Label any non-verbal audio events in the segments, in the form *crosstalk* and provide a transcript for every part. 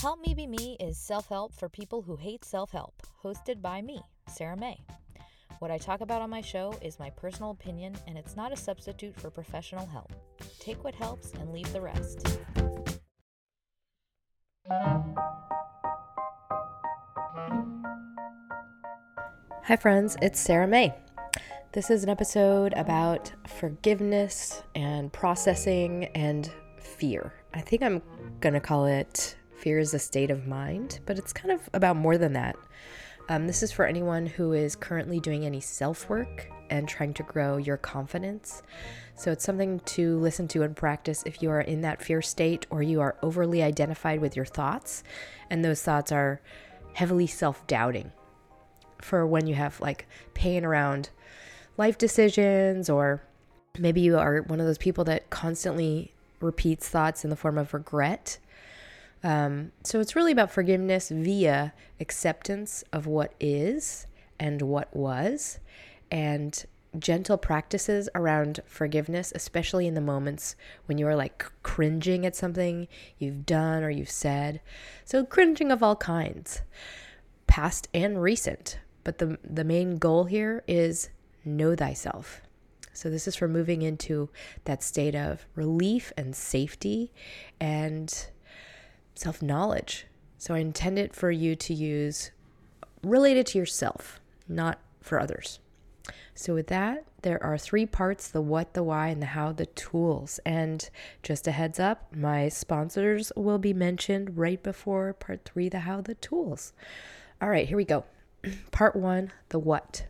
Help Me Be Me is self help for people who hate self help, hosted by me, Sarah May. What I talk about on my show is my personal opinion, and it's not a substitute for professional help. Take what helps and leave the rest. Hi, friends, it's Sarah May. This is an episode about forgiveness and processing and fear. I think I'm going to call it Fear is a State of Mind, but it's kind of about more than that. Um, this is for anyone who is currently doing any self work and trying to grow your confidence. So it's something to listen to and practice if you are in that fear state or you are overly identified with your thoughts, and those thoughts are heavily self doubting. For when you have like pain around life decisions, or maybe you are one of those people that constantly repeats thoughts in the form of regret um, so it's really about forgiveness via acceptance of what is and what was, and gentle practices around forgiveness, especially in the moments when you are like cringing at something you've done or you've said. So cringing of all kinds, past and recent. But the the main goal here is know thyself. So this is for moving into that state of relief and safety and self knowledge. So I intend it for you to use related to yourself, not for others. So, with that, there are three parts the what, the why, and the how, the tools. And just a heads up, my sponsors will be mentioned right before part three, the how, the tools. All right, here we go. *clears throat* Part one, the what.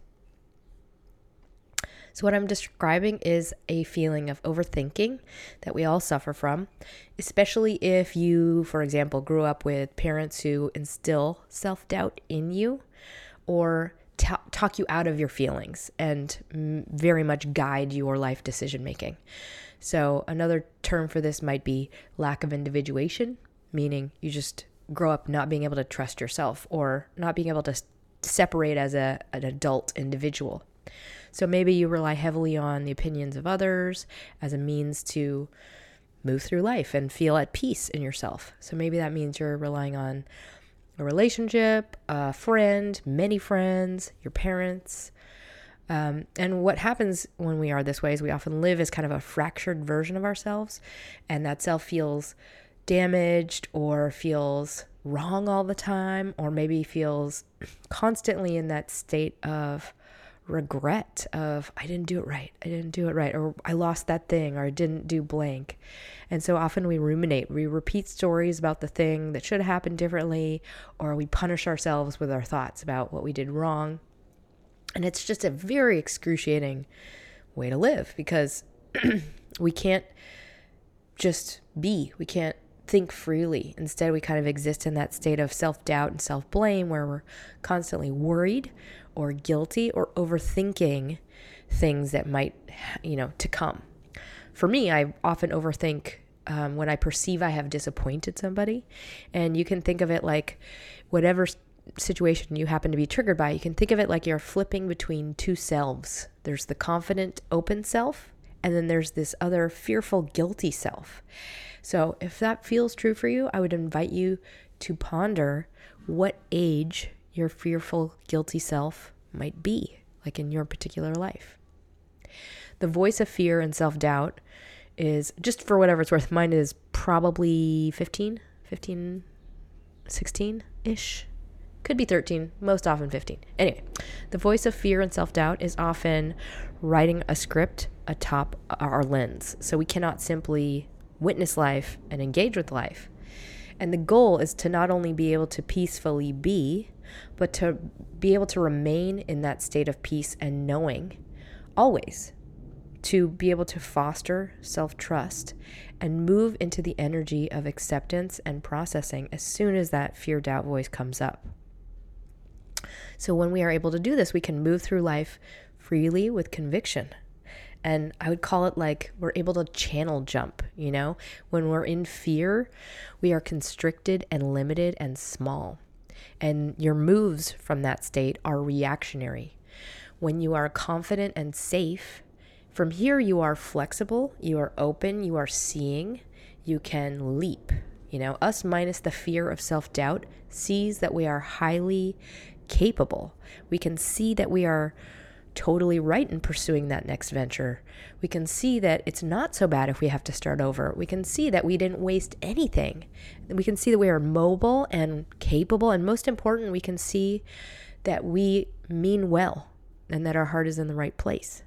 So, what I'm describing is a feeling of overthinking that we all suffer from, especially if you, for example, grew up with parents who instill self doubt in you or t- talk you out of your feelings and m- very much guide your life decision making. So, another term for this might be lack of individuation, meaning you just grow up not being able to trust yourself or not being able to separate as a, an adult individual. So maybe you rely heavily on the opinions of others as a means to move through life and feel at peace in yourself. So maybe that means you're relying on a relationship, a friend, many friends, your parents. Um, and what happens when we are this way is we often live as kind of a fractured version of ourselves, and that self feels damaged or feels wrong all the time, or maybe feels constantly in that state of regret of I didn't do it right. I didn't do it right or I lost that thing or I didn't do blank. And so often we ruminate. We repeat stories about the thing that should have happened differently or we punish ourselves with our thoughts about what we did wrong. And it's just a very excruciating way to live because *clears throat* we can't just be. We can't think freely. Instead, we kind of exist in that state of self doubt and self blame where we're constantly worried or guilty or overthinking things that might, you know, to come. For me, I often overthink um, when I perceive I have disappointed somebody. And you can think of it like whatever situation you happen to be triggered by, you can think of it like you're flipping between two selves. There's the confident, open self, and then there's this other fearful, guilty self. So if that feels true for you, I would invite you to ponder what age your fearful, guilty self might be, like in your particular life. The voice of fear and self doubt is just for whatever it's worth, mine is probably 15, 15, 16 ish. Could be 13, most often 15. Anyway, the voice of fear and self doubt is often writing a script atop our lens. So we cannot simply witness life and engage with life. And the goal is to not only be able to peacefully be, but to be able to remain in that state of peace and knowing always. to be able to foster self trust and move into the energy of acceptance and processing as soon as that fear doubt voice comes up. So, when we are able to do this, we can move through life freely with conviction. And I would call it like we're able to channel jump, you know? When we're in fear, we are constricted and limited and small. And your moves from that state are reactionary. When you are confident and safe, from here you are flexible, you are open, you are seeing, you can leap. You know, us minus the fear of self doubt sees that we are highly capable. We can see that we are totally right in pursuing that next venture. We can see that it's not so bad if we have to start over. We can see that we didn't waste anything. We can see that we are mobile and capable. And most important, we can see that we mean well and that our heart is in the right place.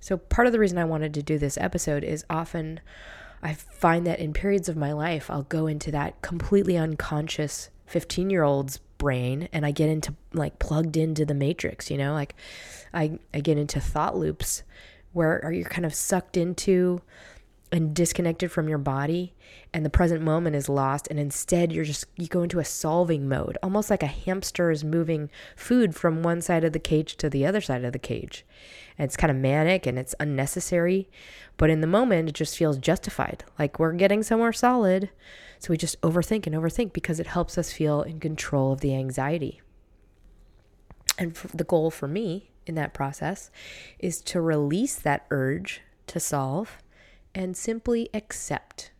So, part of the reason I wanted to do this episode is often I find that in periods of my life, I'll go into that completely unconscious 15 year old's brain and I get into like plugged into the matrix, you know, like I, I get into thought loops where you're kind of sucked into and disconnected from your body and the present moment is lost and instead you're just you go into a solving mode almost like a hamster is moving food from one side of the cage to the other side of the cage. And it's kind of manic and it's unnecessary but in the moment it just feels justified. Like we're getting somewhere solid so we just overthink and overthink because it helps us feel in control of the anxiety and the goal for me in that process is to release that urge to solve and simply accept.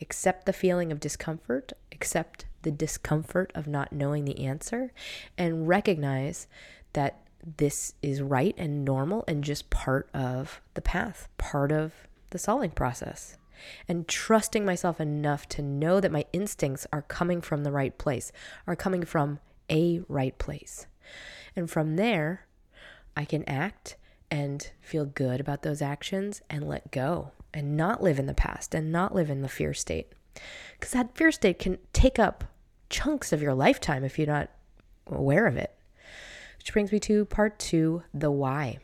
Accept the feeling of discomfort, accept the discomfort of not knowing the answer, and recognize that this is right and normal and just part of the path, part of the solving process. And trusting myself enough to know that my instincts are coming from the right place, are coming from a right place. And from there, I can act and feel good about those actions and let go and not live in the past and not live in the fear state. Because that fear state can take up chunks of your lifetime if you're not aware of it. Which brings me to part two the why.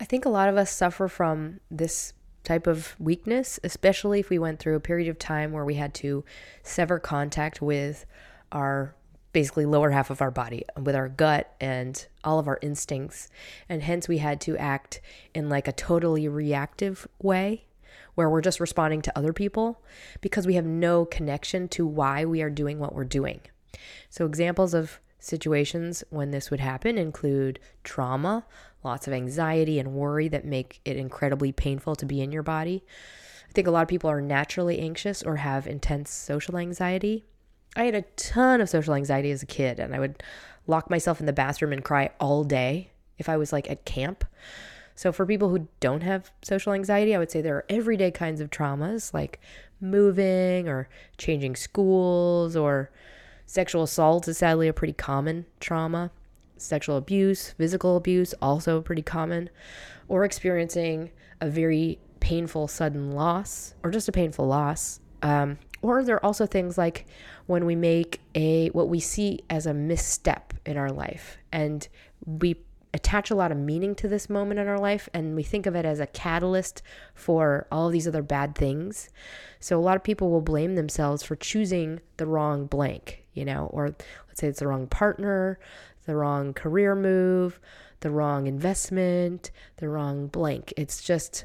I think a lot of us suffer from this type of weakness, especially if we went through a period of time where we had to sever contact with our basically lower half of our body with our gut and all of our instincts. And hence we had to act in like a totally reactive way where we're just responding to other people because we have no connection to why we are doing what we're doing. So examples of situations when this would happen include trauma lots of anxiety and worry that make it incredibly painful to be in your body i think a lot of people are naturally anxious or have intense social anxiety I had a ton of social anxiety as a kid, and I would lock myself in the bathroom and cry all day if I was like at camp. So, for people who don't have social anxiety, I would say there are everyday kinds of traumas like moving or changing schools or sexual assault is sadly a pretty common trauma. Sexual abuse, physical abuse, also pretty common, or experiencing a very painful sudden loss or just a painful loss. Um, or there are also things like when we make a what we see as a misstep in our life and we attach a lot of meaning to this moment in our life and we think of it as a catalyst for all of these other bad things. So a lot of people will blame themselves for choosing the wrong blank, you know, or let's say it's the wrong partner, the wrong career move, the wrong investment, the wrong blank. It's just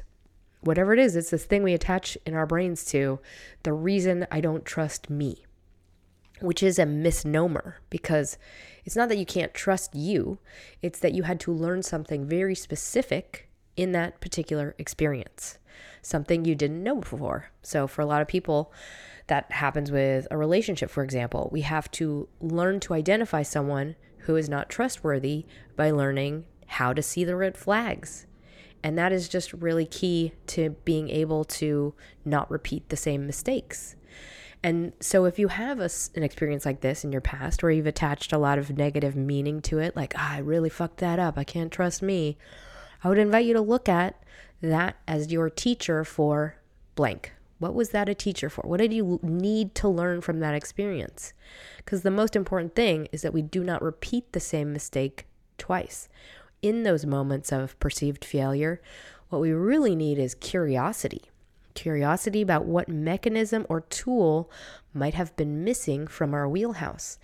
whatever it is, it's this thing we attach in our brains to the reason I don't trust me, which is a misnomer because it's not that you can't trust you, it's that you had to learn something very specific in that particular experience, something you didn't know before. So, for a lot of people, that happens with a relationship, for example. We have to learn to identify someone who is not trustworthy by learning how to see the red flags and that is just really key to being able to not repeat the same mistakes. And so, if you have a, an experience like this in your past where you've attached a lot of negative meaning to it, like, ah, I really fucked that up, I can't trust me, I would invite you to look at that as your teacher for blank. What was that a teacher for? What did you need to learn from that experience? Because the most important thing is that we do not repeat the same mistake twice in those moments of perceived failure, what we really need is curiosity. Curiosity about what mechanism or tool might have been missing from our wheelhouse.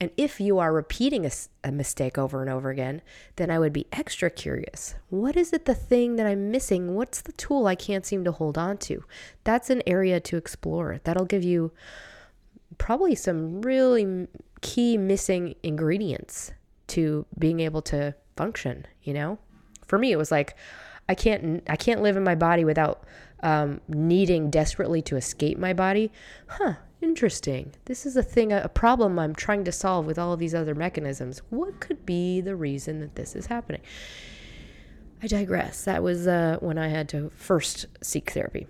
And if you are repeating a, a, mistake over and over again, then I would be extra curious. What is it the thing that I'm missing? What's the tool I can't seem to hold on to? That's an area to explore. That'll give you probably some really key missing ingredients to being able to function, you know? For me it was like I can't I can't live in my body without um, needing desperately to escape my body. Huh, interesting. This is a thing, a problem I'm trying to solve with all of these other mechanisms. What could be the reason that this is happening? I digress. That was uh, when I had to first seek therapy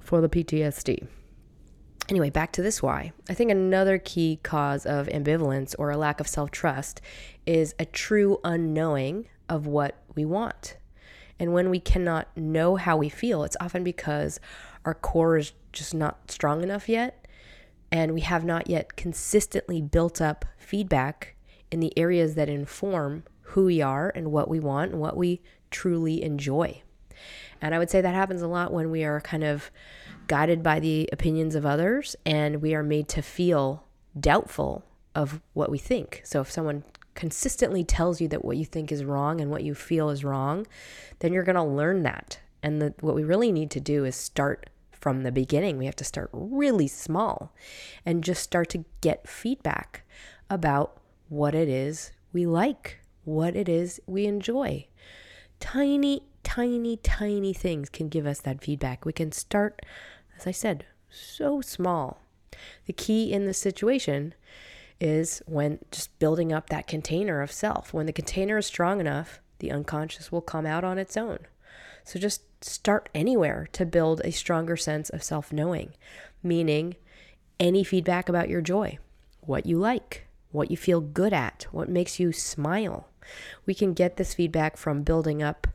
for the PTSD. Anyway, back to this why. I think another key cause of ambivalence or a lack of self trust is a true unknowing of what we want. And when we cannot know how we feel, it's often because our core is just not strong enough yet. And we have not yet consistently built up feedback in the areas that inform who we are and what we want and what we truly enjoy. And I would say that happens a lot when we are kind of guided by the opinions of others and we are made to feel doubtful of what we think. So if someone consistently tells you that what you think is wrong and what you feel is wrong, then you're going to learn that. And the, what we really need to do is start from the beginning. We have to start really small and just start to get feedback about what it is we like, what it is we enjoy. Tiny, tiny, tiny things can give us that feedback. We can start, as I said, so small. The key in this situation is when just building up that container of self. When the container is strong enough, the unconscious will come out on its own. So just start anywhere to build a stronger sense of self knowing, meaning any feedback about your joy, what you like, what you feel good at, what makes you smile. We can get this feedback from building up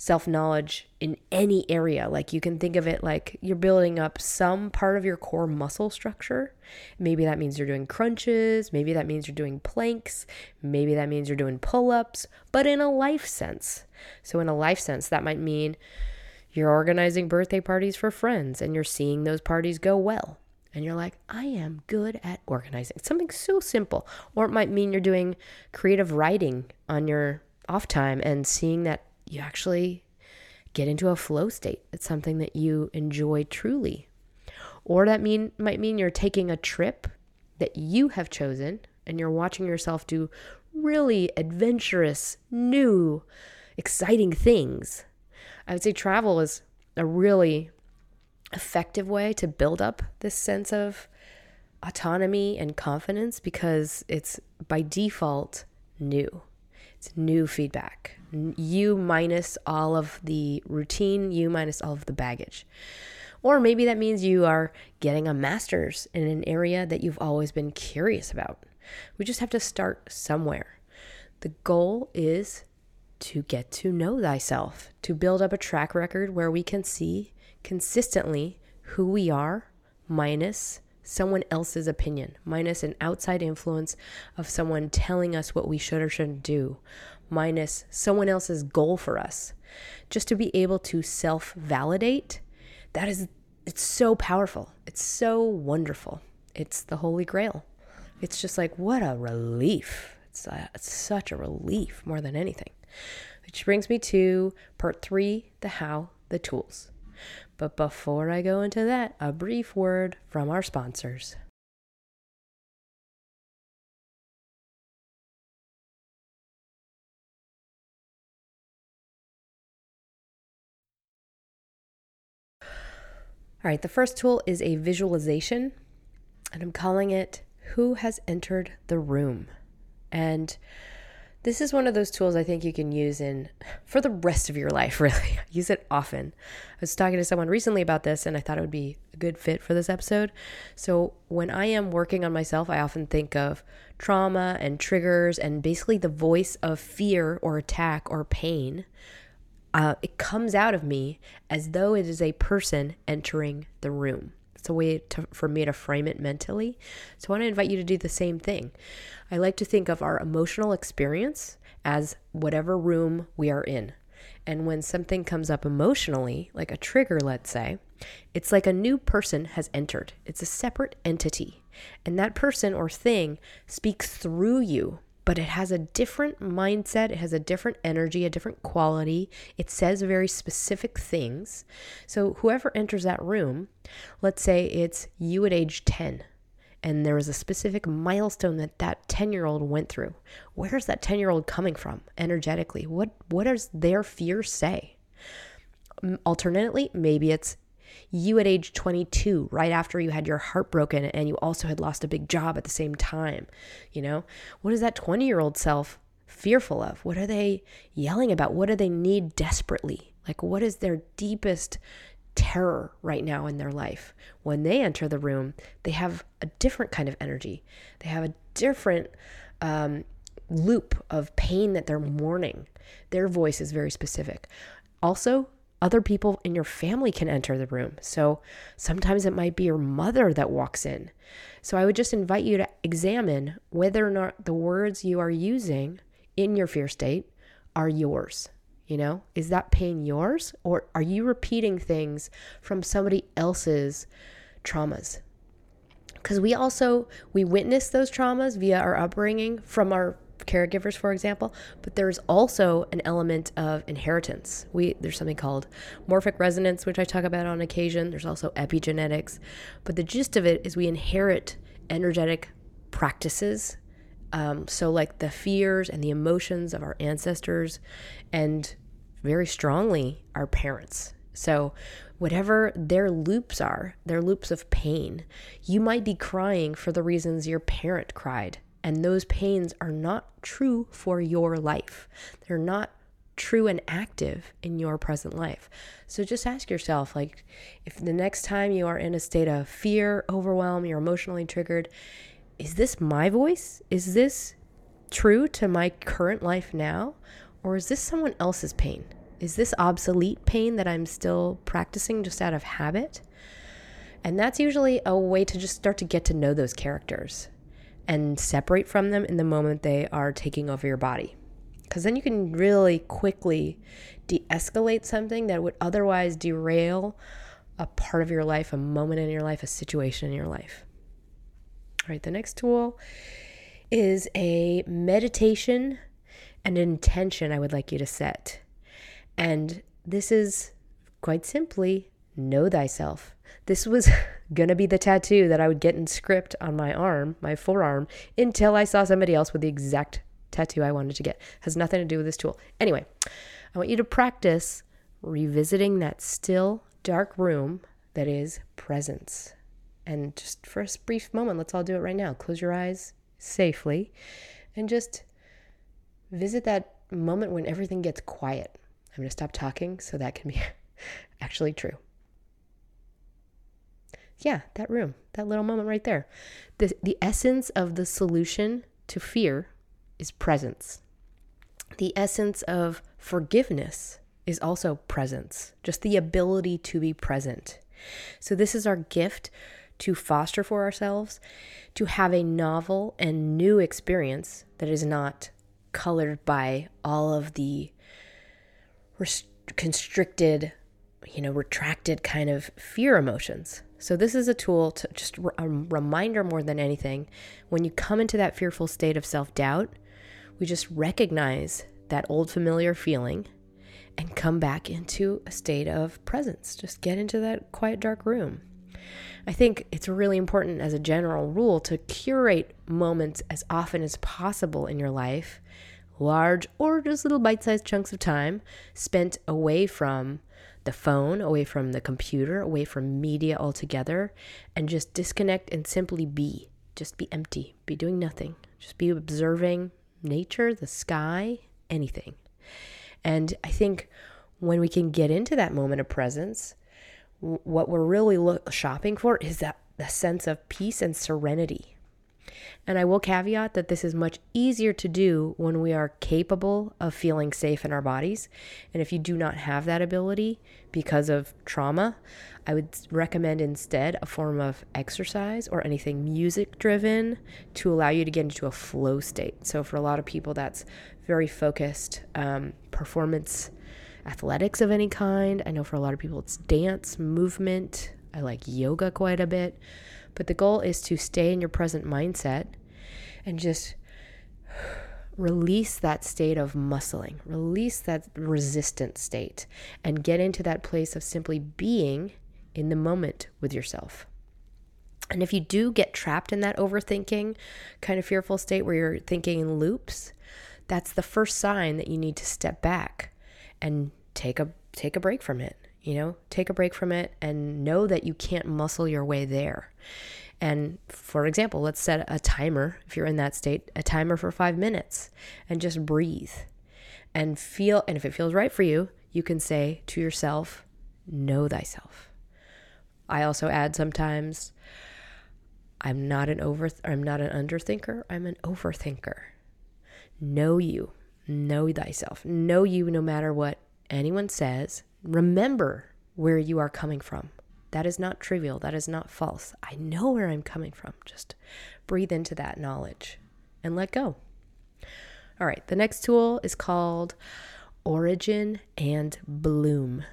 self knowledge in any area. Like you can think of it like you're building up some part of your core muscle structure. Maybe that means you're doing crunches. Maybe that means you're doing planks. Maybe that means you're doing pull ups, but in a life sense. So, in a life sense, that might mean you're organizing birthday parties for friends and you're seeing those parties go well. And you're like, I am good at organizing. Something so simple. Or it might mean you're doing creative writing on your off time and seeing that you actually get into a flow state. It's something that you enjoy truly. Or that mean might mean you're taking a trip that you have chosen and you're watching yourself do really adventurous, new, exciting things. I would say travel is a really effective way to build up this sense of autonomy and confidence because it's by default new. It's new feedback. You minus all of the routine, you minus all of the baggage. Or maybe that means you are getting a master's in an area that you've always been curious about. We just have to start somewhere. The goal is to get to know thyself, to build up a track record where we can see consistently who we are minus someone else's opinion, minus an outside influence of someone telling us what we should or shouldn't do, minus someone else's goal for us. Just to be able to self validate, that is, it's so powerful. It's so wonderful. It's the holy grail. It's just like, what a relief. It's, a, uh, it's such a relief more than anything. Which brings me to part three the how, the tools. But before I go into that, a brief word from our sponsors. All right, the first tool is a visualization, and I'm calling it Who Has Entered the Room? And this is one of those tools I think you can use in for the rest of your life, *laughs* really. Use it often. I was talking to someone recently about this and I thought it would be a good fit for this episode. So, when I am working on myself, I often think of trauma and triggers and basically the voice of fear or attack or pain. Uh, it comes out of me as though it is a person entering the room. It's a way to, for me to frame it mentally. So I want to invite you to do the same thing. I like to think of our emotional experience as whatever room we are in. And when something comes up emotionally, like a trigger, let's say, it's like a new person has entered. It's a separate entity. And that person or thing speaks through you, but it has a different mindset. It has a different energy, a different quality. It says very specific things. So, whoever enters that room, let's say it's you at age 10 and there was a specific milestone that that 10 year old went through where's that 10 year old coming from energetically what what does their fear say alternately maybe it's you at age 22 right after you had your heart broken and you also had lost a big job at the same time you know what is that 20 year old self fearful of what are they yelling about what do they need desperately like what is their deepest terror right now in their life. When they enter the room, they have a different kind of energy. They have a different um, loop of pain that they're mourning. Their voice is very specific. Also, other people in your family can enter the room. So sometimes it might be your mother that walks in. So I would just invite you to examine whether or not the words you are using in your fear state are yours. You know, is that pain yours or are you repeating things from somebody else's traumas? Because we also we witness those traumas via our upbringing from our caregivers for example but there's also an element of inheritance we there's something called morphic resonance which i talk about on occasion there's also epigenetics but the gist of it is we inherit energetic practices um, so like the fears and the emotions of our ancestors and very strongly our parents. So, whatever their loops are, their loops of pain, you might be crying for the reasons your parent cried. And those pains are not true for your life. They're not true and active in your present life. So just ask yourself like if the next time you are in a state of fear, overwhelm, you're emotionally triggered, is this my voice? Is this true to my current life now? Or is this someone else's pain? Is this obsolete pain that I'm still practicing just out of habit? And that's usually a way to just start to get to know those characters and separate from them in the moment they are taking over your body. Because then you can really quickly de escalate something that would otherwise derail a part of your life, a moment in your life, a situation in your life. All right, the next tool is a meditation and intention I would like you to set. And this is quite simply know thyself. This was *laughs* to be the tattoo that I would get in script on my arm, my forearm, until I saw somebody else with the exact tattoo I wanted to get. Has nothing to do with this tool. Anyway, I want you to practice revisiting that still, dark room that is presence. And just for a brief moment, let's all do it right now. Close your eyes safely and just visit that moment when everything gets quiet. I'm going to stop talking so that can be *laughs* actually true. Yeah, that room, that little moment right there. The, the essence of the solution to fear is presence. The essence of forgiveness is also presence, just the ability to be present. So, this is our gift to foster for ourselves, to have a novel and new experience that is not colored by all of the rest- constricted, you know, retracted kind of fear emotions. So, this is a tool to just a reminder more than anything. When you come into that fearful state of self doubt, we just recognize that old familiar feeling and come back into a state of presence. Just get into that quiet, dark room. I think it's really important as a general rule to curate moments as often as possible in your life large or just little bite sized chunks of time spent away from the phone, away from the computer, away from media altogether, and just disconnect and simply be. Just be empty, be doing nothing, just be observing nature, the sky, anything. And I think when we can get into that moment of presence, what we're really lo- shopping for is that the sense of peace and serenity. And I will caveat that this is much easier to do when we are capable of feeling safe in our bodies. And if you do not have that ability because of trauma, I would recommend instead a form of exercise or anything music driven to allow you to get into a flow state. So, for a lot of people, that's very focused um, performance athletics of any kind. I know for a lot of people, it's dance, movement. I like yoga quite a bit. But the goal is to stay in your present mindset and just release that state of muscling, release that resistant state, and get into that place of simply being in the moment with yourself. And if you do get trapped in that overthinking, kind of fearful state where you're thinking in loops, that's the first sign that you need to step back and take a take a break from it you know take a break from it and know that you can't muscle your way there. And for example let's set a timer if you're in that state a timer for 5 minutes and just breathe and feel and if it feels right for you you can say to yourself know thyself. I also add sometimes i'm not an over i'm not an underthinker i'm an overthinker. Know you know thyself know you no matter what anyone says remember where you are coming from. That is not trivial. That is not false. I know where I'm coming from. Just breathe into that knowledge and let go. All right, the next tool is called Origin and Bloom.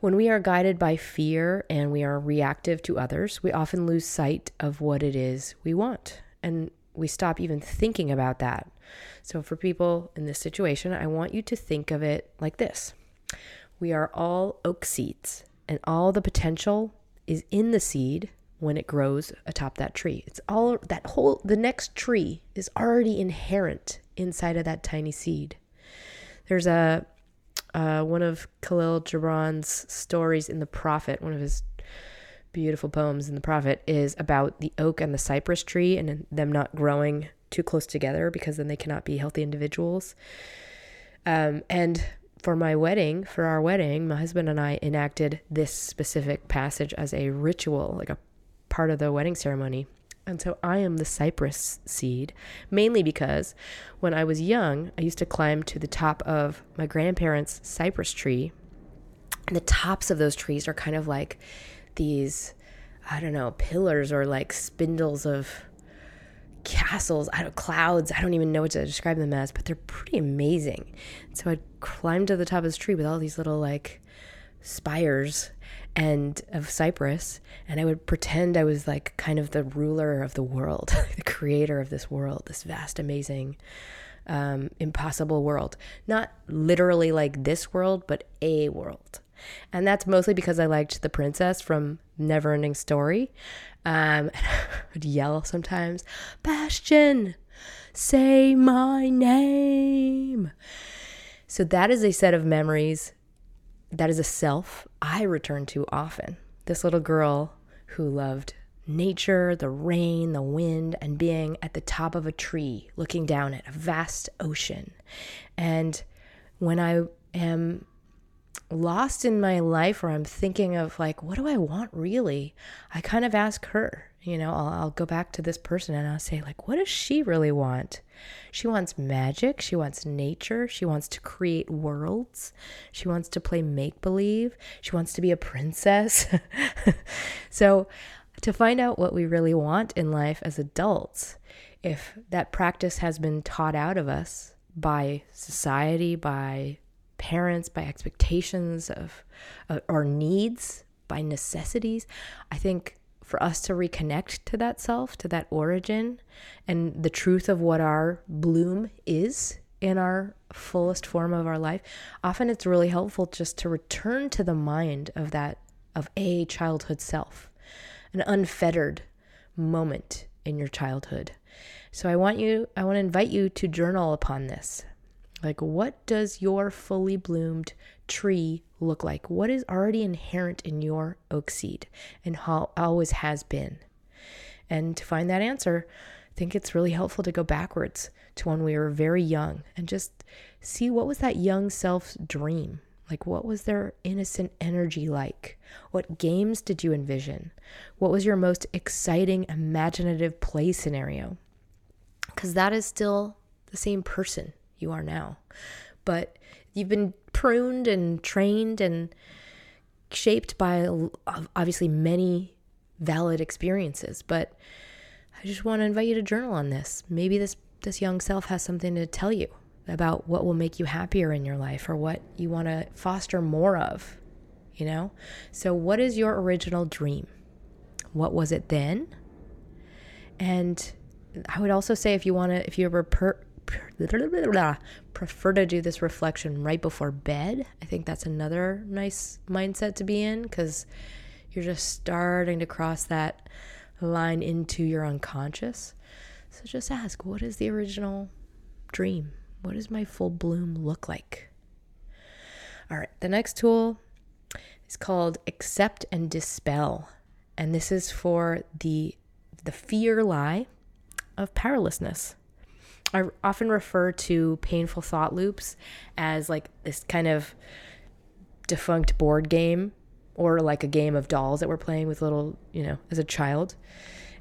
When we are guided by fear and we are reactive to others, we often lose sight of what it is we want. And we stop even thinking about that. So, for people in this situation, I want you to think of it like this we are all oak seeds, and all the potential is in the seed when it grows atop that tree. It's all that whole, the next tree is already inherent inside of that tiny seed. There's a, uh, one of Kahlil Gibran's stories in The Prophet, one of his beautiful poems in The Prophet, is about the oak and the cypress tree and them not growing too close together because then they cannot be healthy individuals. Um, and for my wedding, for our wedding, my husband and I enacted this specific passage as a ritual, like a part of the wedding ceremony. And so I am the cypress seed, mainly because when I was young, I used to climb to the top of my grandparents' cypress tree. And the tops of those trees are kind of like these, I don't know, pillars or like spindles of castles out of clouds. I don't even know what to describe them as, but they're pretty amazing. So I'd climb to the top of this tree with all these little like spires and of cypress and i would pretend i was like kind of the ruler of the world *laughs* the creator of this world this vast amazing um, impossible world not literally like this world but a world and that's mostly because i liked the princess from neverending story um, *laughs* and I would yell sometimes, Bastian, say my name. So that is a set of memories. That is a self I return to often. This little girl who loved nature, the rain, the wind, and being at the top of a tree looking down at a vast ocean. And when I am lost in my life or I'm thinking of like, what do I want really? I kind of ask her, you know, I'll, I'll, go back to this person and I'll say, like, what does she really want? She wants magic. She wants nature. She wants to create worlds. She wants to play make believe. She wants to be a princess. *laughs* so, to find out what we really want in life as adults, if that practice has been taught out of us by society, by parents, by expectations of uh, or needs, by necessities. I think for us to reconnect to that self, to that origin, and the truth of what our bloom is in our fullest form of our life, often it's really helpful just to return to the mind of that, of a childhood self, an unfettered moment in your childhood. So I want you, I want to invite you to journal upon this. Like, what does your fully bloomed tree look like? What is already inherent in your oak seed and how always has been? And to find that answer, I think it's really helpful to go backwards to when we were very young and just see what was that young self's dream? Like, what was their innocent energy like? What games did you envision? What was your most exciting, imaginative play scenario? Because that is still the same person you are now. But you've been pruned and trained and shaped by obviously many valid experiences. But I just want to invite you to journal on this. Maybe this this young self has something to tell you about what will make you happier in your life or what you want to foster more of, you know? So what is your original dream? What was it then? And I would also say if you want to if you ever per, prefer to do this reflection right before bed, I think that's another nice mindset to be in cuz you're just starting to cross that line into your unconscious. So just ask, what is the original dream? What does my full bloom look like? All right, the next tool is called accept and dispel. And this is for the the fear lie of powerlessness. I often refer to painful thought loops as like this kind of defunct board game or like a game of dolls that we're playing with little, you know, as a child.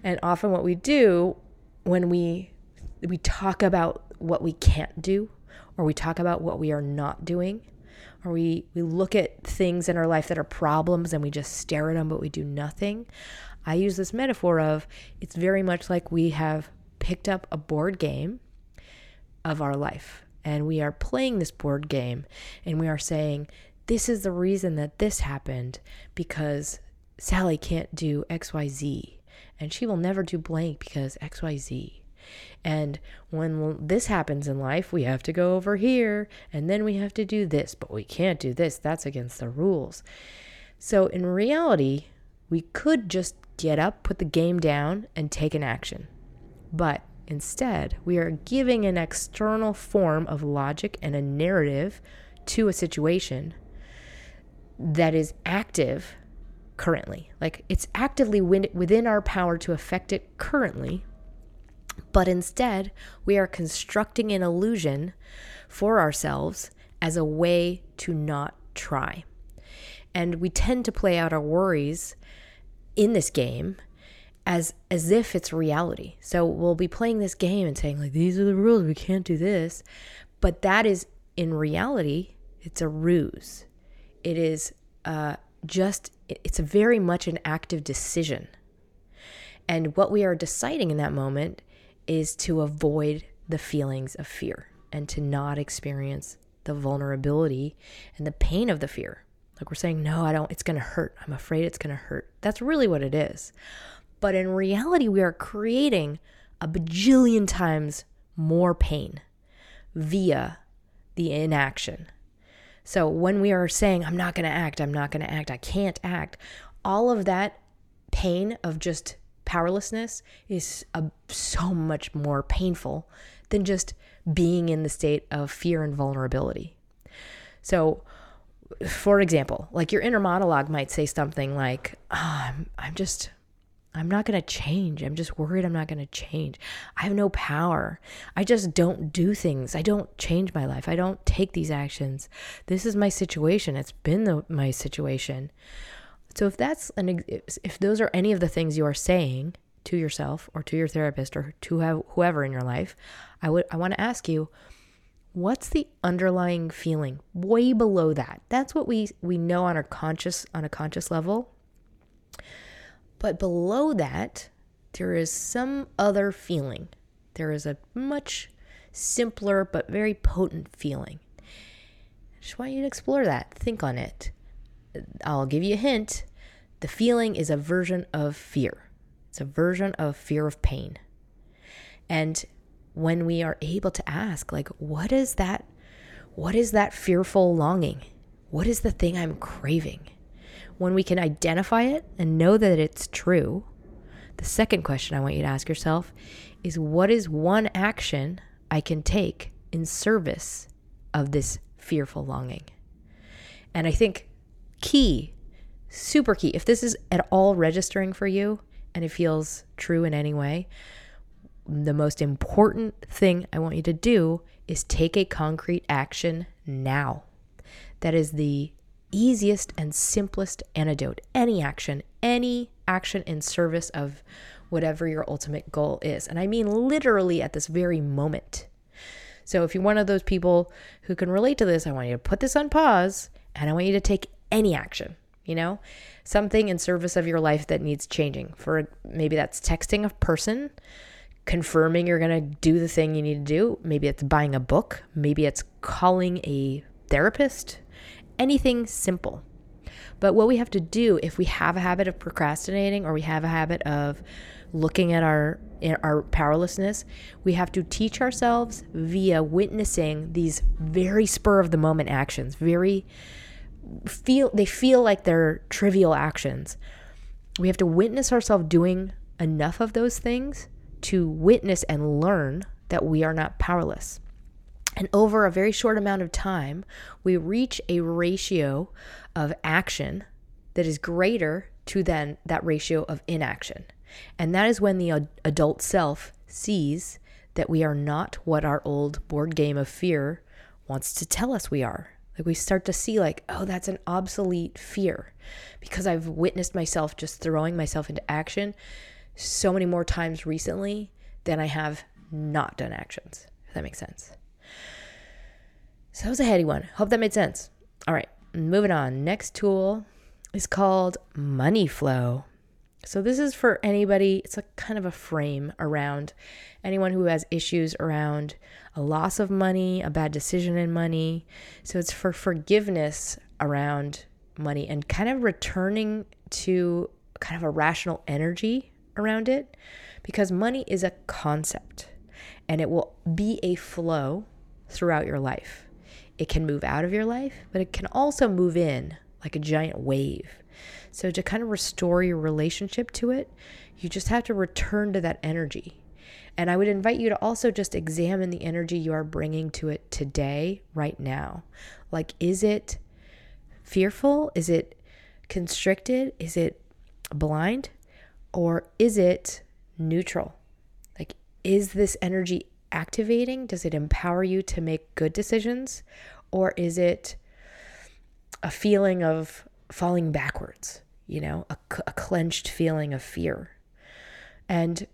And often what we do when we we talk about what we can't do or we talk about what we are not doing or we we look at things in our life that are problems and we just stare at them but we do nothing. I use this metaphor of it's very much like we have picked up a board game of our life and we are playing this board game and we are saying this is the reason that this happened because Sally can't do XYZ and she will never do blank because XYZ. And when this happens in life, we have to go over here and then we have to do this, but we can't do this. That's against the rules. So in reality, we could just get up, put the game down, and take an action. But instead, we are giving an external form of logic and a narrative to a situation that is active currently. Like it's actively within our power to affect it currently, but instead we are constructing an illusion for ourselves as a way to not try. And we tend to play out our worries in this game as as if it's reality. So we'll be playing this game and saying like these are the rules, we can't do this, but that is in reality it's a ruse it is uh, just, it's very much an active decision. And what we are deciding in that moment is to avoid the feelings of fear and to not experience the vulnerability and the pain of the fear. Like we're saying, no, I don't, it's to hurt. I'm afraid it's to hurt. That's really what it is. But in reality, we are creating a bajillion times more pain via the inaction so when we are saying, I'm not going to act, I'm not going to act, I can't act, all of that pain of just powerlessness is a, so much more painful than just being in the state of fear and vulnerability. So, for example, like your inner monologue might say something like, oh, I'm, I'm just, I'm not going to change. I'm just worried I'm not going to change. I have no power. I just don't do things. I don't change my life. I don't take these actions. This is my situation. It's been the, my situation. So if that's an if those are any of the things you are saying to yourself or to your therapist or to whoever in your life, I would I want to ask you what's the underlying feeling way below that? That's what we we know on our conscious on a conscious level but below that, there is some other feeling. There is a much simpler but very potent feeling. I just want you to explore that. Think on it. I'll give you a hint. The feeling is a version of fear. It's a version of fear of pain. And when we are able to ask like what is that what is that fearful longing? What is the thing I'm craving? When we can identify it and know that it's true, the second question I want you to ask yourself is what is one action I can take in service of this fearful longing? And I think key, super key, if this is at all registering for you and it feels true in any way, the most important thing I want you to do is take a concrete action now. that is the easiest and simplest antidote. Any action, any action in service of whatever your ultimate goal is. And I mean literally at this very moment. So if you're one of those people who can relate to this, I want you to put this on pause and I want you to take any action, you know, something in service of your life that needs changing. For maybe that's texting a person, confirming you're going to do the thing you need to do. Maybe it's buying a book, maybe it's calling a therapist, anything simple. But what we have to do if we have a habit of procrastinating or we have a habit of looking at our our powerlessness, we have to teach ourselves via witnessing these very spur of the moment actions, very feel they feel like they're trivial actions. We have to witness ourselves doing enough of those things to witness and learn that we are not powerless. And over a very short amount of time, we reach a ratio of action that is greater to then that ratio of inaction. And that is when the adult self sees that we are not what our old board game of fear wants to tell us we are. Like we start to see, like, oh, that's an obsolete fear because I've witnessed myself just throwing myself into action so many more times recently than I have not done actions, if that makes sense. So that was a heady one. Hope that made sense. All right, moving on. Next tool is called Money Flow. So this is for anybody, it's a kind of a frame around anyone who has issues around a loss of money, a bad decision in money. So it's for forgiveness around money and kind of returning to kind of a rational energy around it because money is a concept and it will be a flow throughout your life. It can move out of your life, but it can also move in like a giant wave. So, to kind of restore your relationship to it, you just have to return to that energy. And I would invite you to also just examine the energy you are bringing to it today, right now. Like, is it fearful? Is it constricted? Is it blind? Or is it neutral? Like, is this energy activating? Does it empower you to make good decisions? Or is it a feeling of falling backwards, you know, a, a clenched feeling of fear. And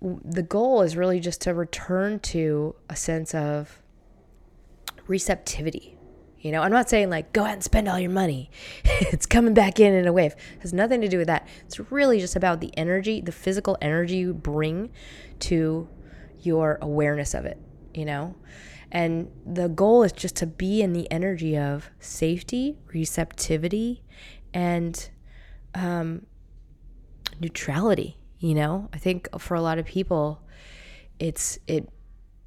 the goal is really just to return to a sense of receptivity. You know, I'm not saying like go out and spend all your money. *laughs* it's coming back in in a wave. It has nothing to do with that. It's really just about the energy, the physical energy you bring to your awareness of it, you know? And the goal is just to be in the energy of safety, receptivity, and um, neutrality. You know, I think for a lot of people, it's it.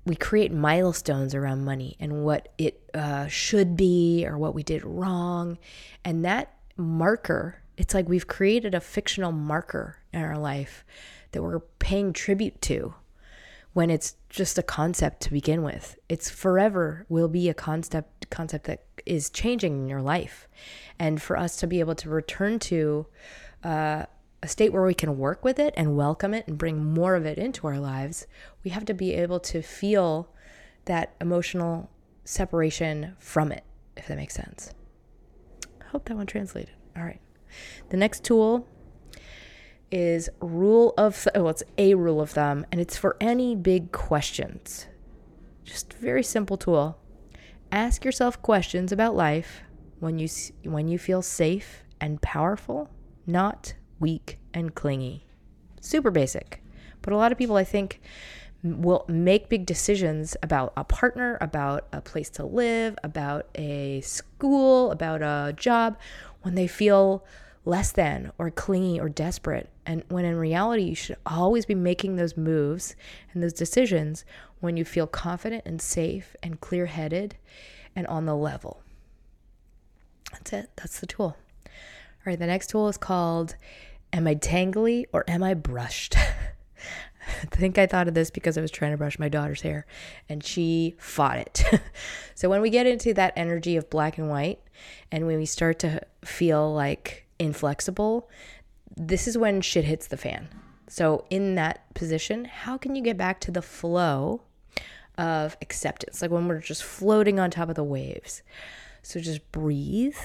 We create milestones around money and what it uh, should be or what we did wrong, and that marker. It's like we've created a fictional marker in our life that we're paying tribute to when it's just a concept to begin with. It's forever will be a concept concept that is changing in your life. And for us to be able to return to uh, a state where we can work with it and welcome it and bring more of it into our lives, we have to be able to feel that emotional separation from it, if that makes sense. I hope that one translated. All right. The next tool is rule of oh, it's a rule of thumb, and it's for any big questions. Just very simple tool. Ask yourself questions about life when you when you feel safe and powerful, not weak and clingy. Super basic. But a lot of people I think will make big decisions about a partner, about a place to live, about a school, about a job when they feel less than or clingy or desperate. And when in reality, you should always be making those moves and those decisions when you feel confident and safe and clear headed and on the level. That's it. That's the tool. All right, the next tool is called Am I Tangly or Am I Brushed? *laughs* I think I thought of this because I was trying to brush my daughter's hair and she fought it. *laughs* so when we get into that energy of black and white and when we start to feel like inflexible, this is when shit hits the fan. So, in that position, how can you get back to the flow of acceptance? Like when we're just floating on top of the waves. So just breathe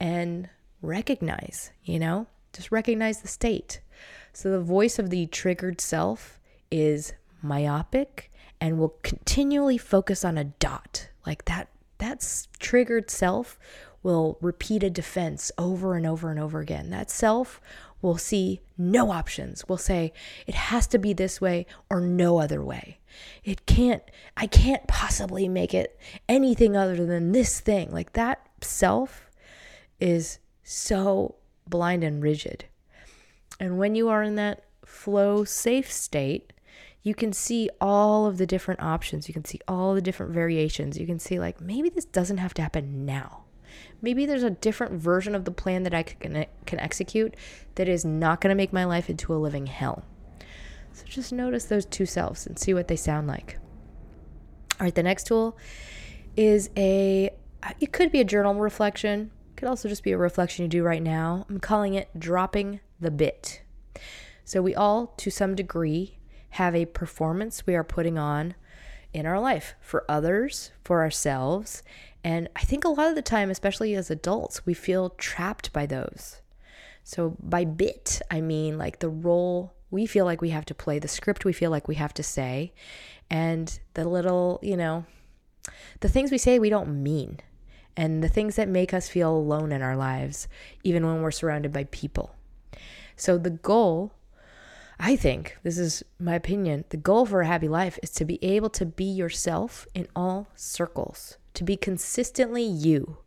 and recognize, you know, just recognize the state. So the voice of the triggered self is myopic and will continually focus on a dot. Like that that triggered self will repeat a defense over and over and over again. That self will see no options. Will say it has to be this way or no other way. It can't I can't possibly make it anything other than this thing. Like that self is so blind and rigid. And when you are in that flow safe state, you can see all of the different options. You can see all the different variations. You can see, like, maybe this doesn't have to happen now. Maybe there's a different version of the plan that I can, can execute that is not going to make my life into a living hell. So just notice those two selves and see what they sound like. All right, the next tool is a, it could be a journal reflection, it could also just be a reflection you do right now. I'm calling it dropping the bit. So we all, to some degree, have a performance we are putting on in our life for others, for ourselves. And I think a lot of the time, especially as adults, we feel trapped by those. So by bit, I mean like the role we feel like we have to play, the script we feel like we have to say, and the little, you know, the things we say we don't mean, and the things that make us feel alone in our lives, even when we're surrounded by people. So the goal I think, this is my opinion, the goal for a happy life is to be able to be yourself in all circles, to be consistently you.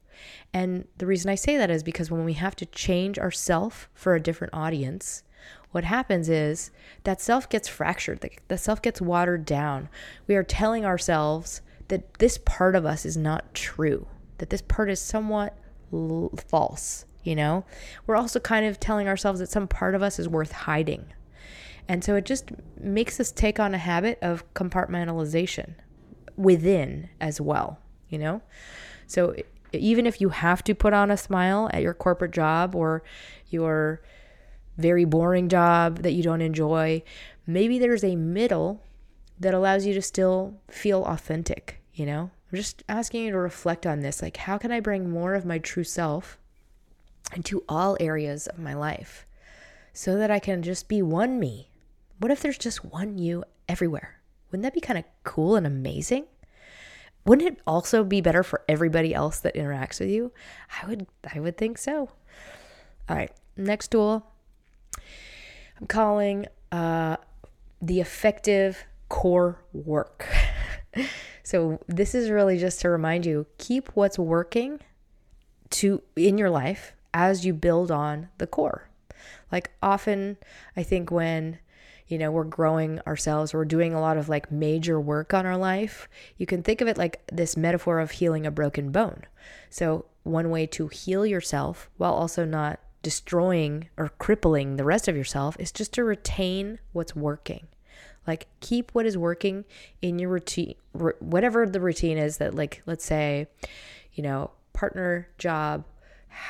And the reason I say that is because when we have to change ourself for a different audience, what happens is that self gets fractured, the self gets watered down. We are telling ourselves that this part of us is not true, that this part is somewhat l- false, you know? We're also kind of telling ourselves that some part of us is worth hiding and so it just makes us take on a habit of compartmentalization within as well, you know? So even if you have to put on a smile at your corporate job or your very boring job that you don't enjoy, maybe there's a middle that allows you to still feel authentic, you know? I'm just asking you to reflect on this. Like, how can I bring more of my true self into all areas of my life so that I can just be one me what if there's just one you everywhere? Wouldn't that be kind of cool and amazing? Wouldn't it also be better for everybody else that interacts with you? I would I would think so. All right, next tool I'm calling uh, the effective core work. *laughs* so this is really just to remind you keep what's working to in your life as you build on the core. Like often I think when you know, we're growing ourselves, we're doing a lot of like major work on our life, you can think of it like this metaphor of healing a broken bone. So, one way to heal yourself while also not destroying or crippling the rest of yourself is just to retain what's working. Like, keep what is working in your routine, whatever the routine is that, like, let's say, you know, partner, job,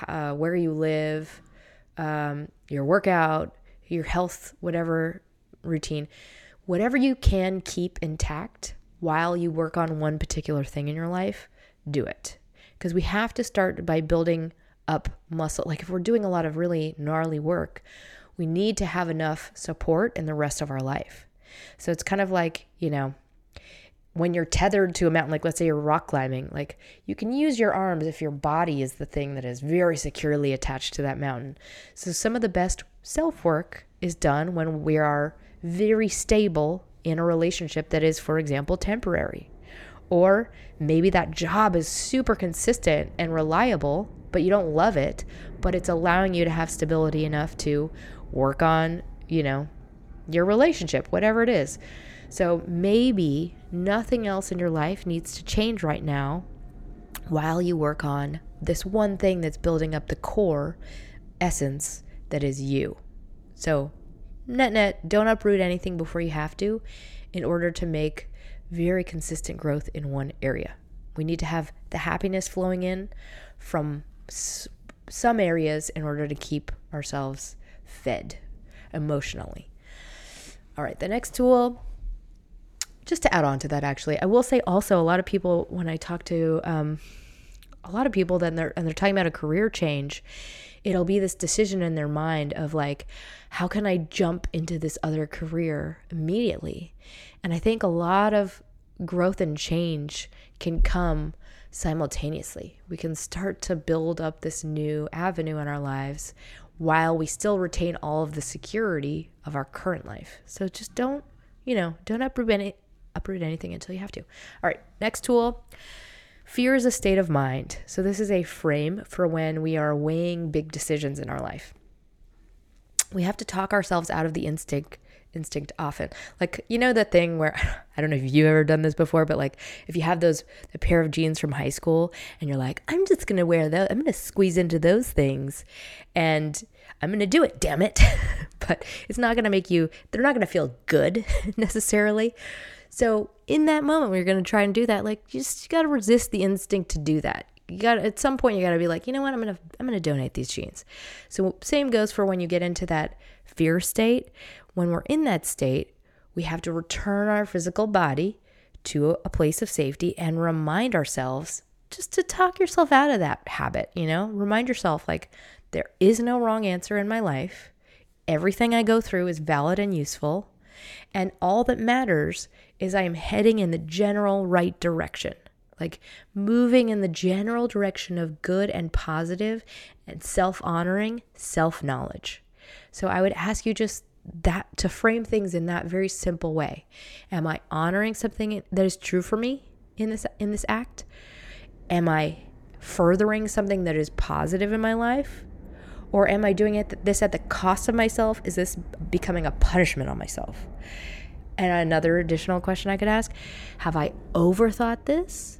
uh, where you live, um, your workout, your health, whatever routine, whatever you can keep intact while you work on one particular thing in your life, do it. Because we have to start by building up muscle. Like if we're doing a lot of really gnarly work, we need to have enough support in the rest of our life. So it's kind of like, you know, when you're tethered to a mountain, like let's say you're rock climbing, like you can use your arms if your body is the thing that is very securely attached to that mountain. So some of the best self work is done when we are very stable in a relationship that is, for example, temporary. Or maybe that job is super consistent and reliable, but you don't love it, but it's allowing you to have stability enough to work on, you know, your relationship, whatever it is. So maybe nothing else in your life needs to change right now while you work on this one thing that's building up the core essence that is you. So net net, don't uproot anything before you have to in order to make very consistent growth in one area. We need to have the happiness flowing in from s- some areas in order to keep ourselves fed emotionally. All right, the next tool, just to add on to that, actually, I will say also a lot of people, when I talk to um, a lot of people then they're and they're talking about a career change it'll be this decision in their mind of like how can i jump into this other career immediately? And i think a lot of growth and change can come simultaneously. We can start to build up this new avenue in our lives while we still retain all of the security of our current life. So just don't you know don't uproot, any, uproot anything until you have to. All right next tool Fear is a state of mind. So, this is a frame for when we are weighing big decisions in our life. We have to talk ourselves out of the instinct instinct often. Like, you know, that thing where *laughs* I don't know if you've ever done this before, but like if you have those, a pair of jeans from high school and you're like, I'm just going to wear those, I'm going to squeeze into those things and I'm going to do it, damn it. *laughs* but it's not going to make you, they're not going to feel good *laughs* necessarily. So in that moment when you're going to try and do that, like you just got to resist the instinct to do that. You got at some point you got to be like, you know what, I'm gonna I'm gonna donate these jeans. So same goes for when you get into that fear state. When we're in that state, we have to return our physical body to a place of safety and remind ourselves just to talk yourself out of that habit. You know, remind yourself like there is no wrong answer in my life. Everything I go through is valid and useful. And all that matters is I am heading in the general right direction, like moving in the general direction of good and positive and self honoring self knowledge. So I would ask you just that to frame things in that very simple way. Am I honoring something that is true for me in this in this act? Am I furthering something that is positive in my life? Or am I doing it this at the cost of myself? Is this becoming a punishment on myself? And another additional question I could ask Have I overthought this?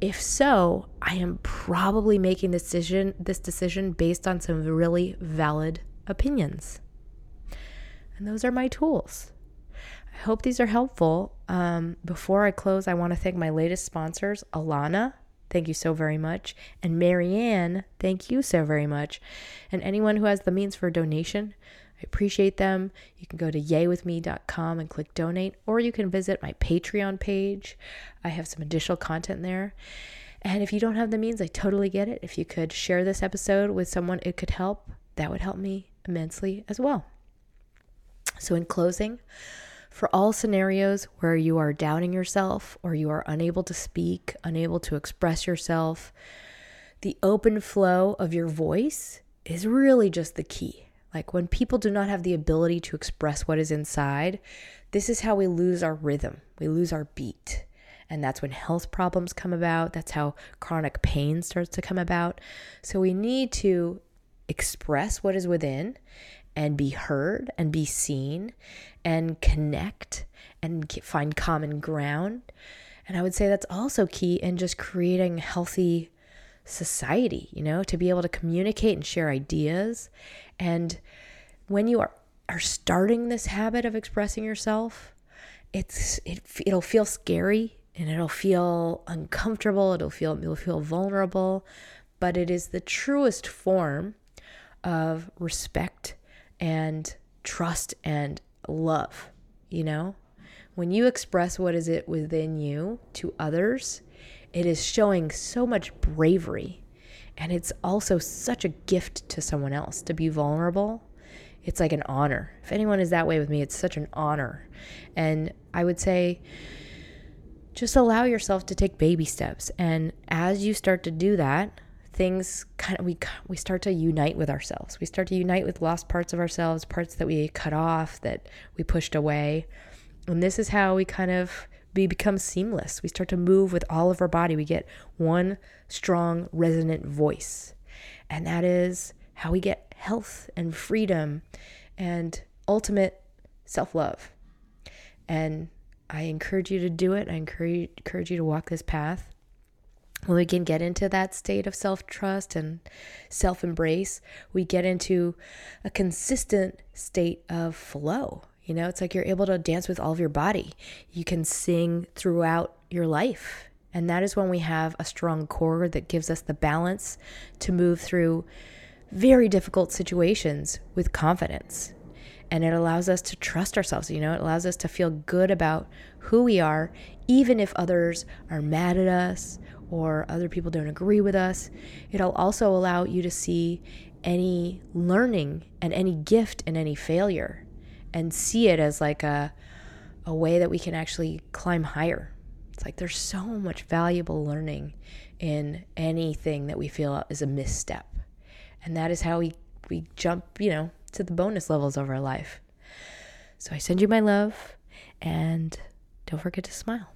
If so, I am probably making this decision, this decision based on some really valid opinions. And those are my tools. I hope these are helpful. Um, before I close, I want to thank my latest sponsors, Alana. Thank you so very much. And Marianne, thank you so very much. And anyone who has the means for a donation, I appreciate them. You can go to yaywithme.com and click donate, or you can visit my Patreon page. I have some additional content there. And if you don't have the means, I totally get it. If you could share this episode with someone it could help, that would help me immensely as well. So, in closing, for all scenarios where you are doubting yourself or you are unable to speak, unable to express yourself, the open flow of your voice is really just the key. Like when people do not have the ability to express what is inside, this is how we lose our rhythm, we lose our beat. And that's when health problems come about. That's how chronic pain starts to come about. So we need to express what is within and be heard and be seen and connect and find common ground. And I would say that's also key in just creating healthy society, you know, to be able to communicate and share ideas. And when you are, are starting this habit of expressing yourself, it's it it'll feel scary and it'll feel uncomfortable, it'll feel it'll feel vulnerable, but it is the truest form of respect and trust and love, you know? When you express what is it within you to others, it is showing so much bravery. And it's also such a gift to someone else to be vulnerable. It's like an honor. If anyone is that way with me, it's such an honor. And I would say, just allow yourself to take baby steps. And as you start to do that, things kind of we we start to unite with ourselves. We start to unite with lost parts of ourselves, parts that we cut off, that we pushed away. And this is how we kind of we become seamless. We start to move with all of our body. We get one strong, resonant voice. And that is how we get health and freedom and ultimate self love. And I encourage you to do it. I encourage, encourage you to walk this path. When we can get into that state of self trust and self embrace, we get into a consistent state of flow. You know, it's like you're able to dance with all of your body. You can sing throughout your life. And that is when we have a strong core that gives us the balance to move through very difficult situations with confidence. And it allows us to trust ourselves, you know, it allows us to feel good about who we are, even if others are mad at us or other people don't agree with us. It'll also allow you to see any learning and any gift and any failure and see it as like a, a way that we can actually climb higher. It's like there's so much valuable learning in anything that we feel is a misstep. And that is how we, we jump, you know, to the bonus levels of our life. So I send you my love and don't forget to smile.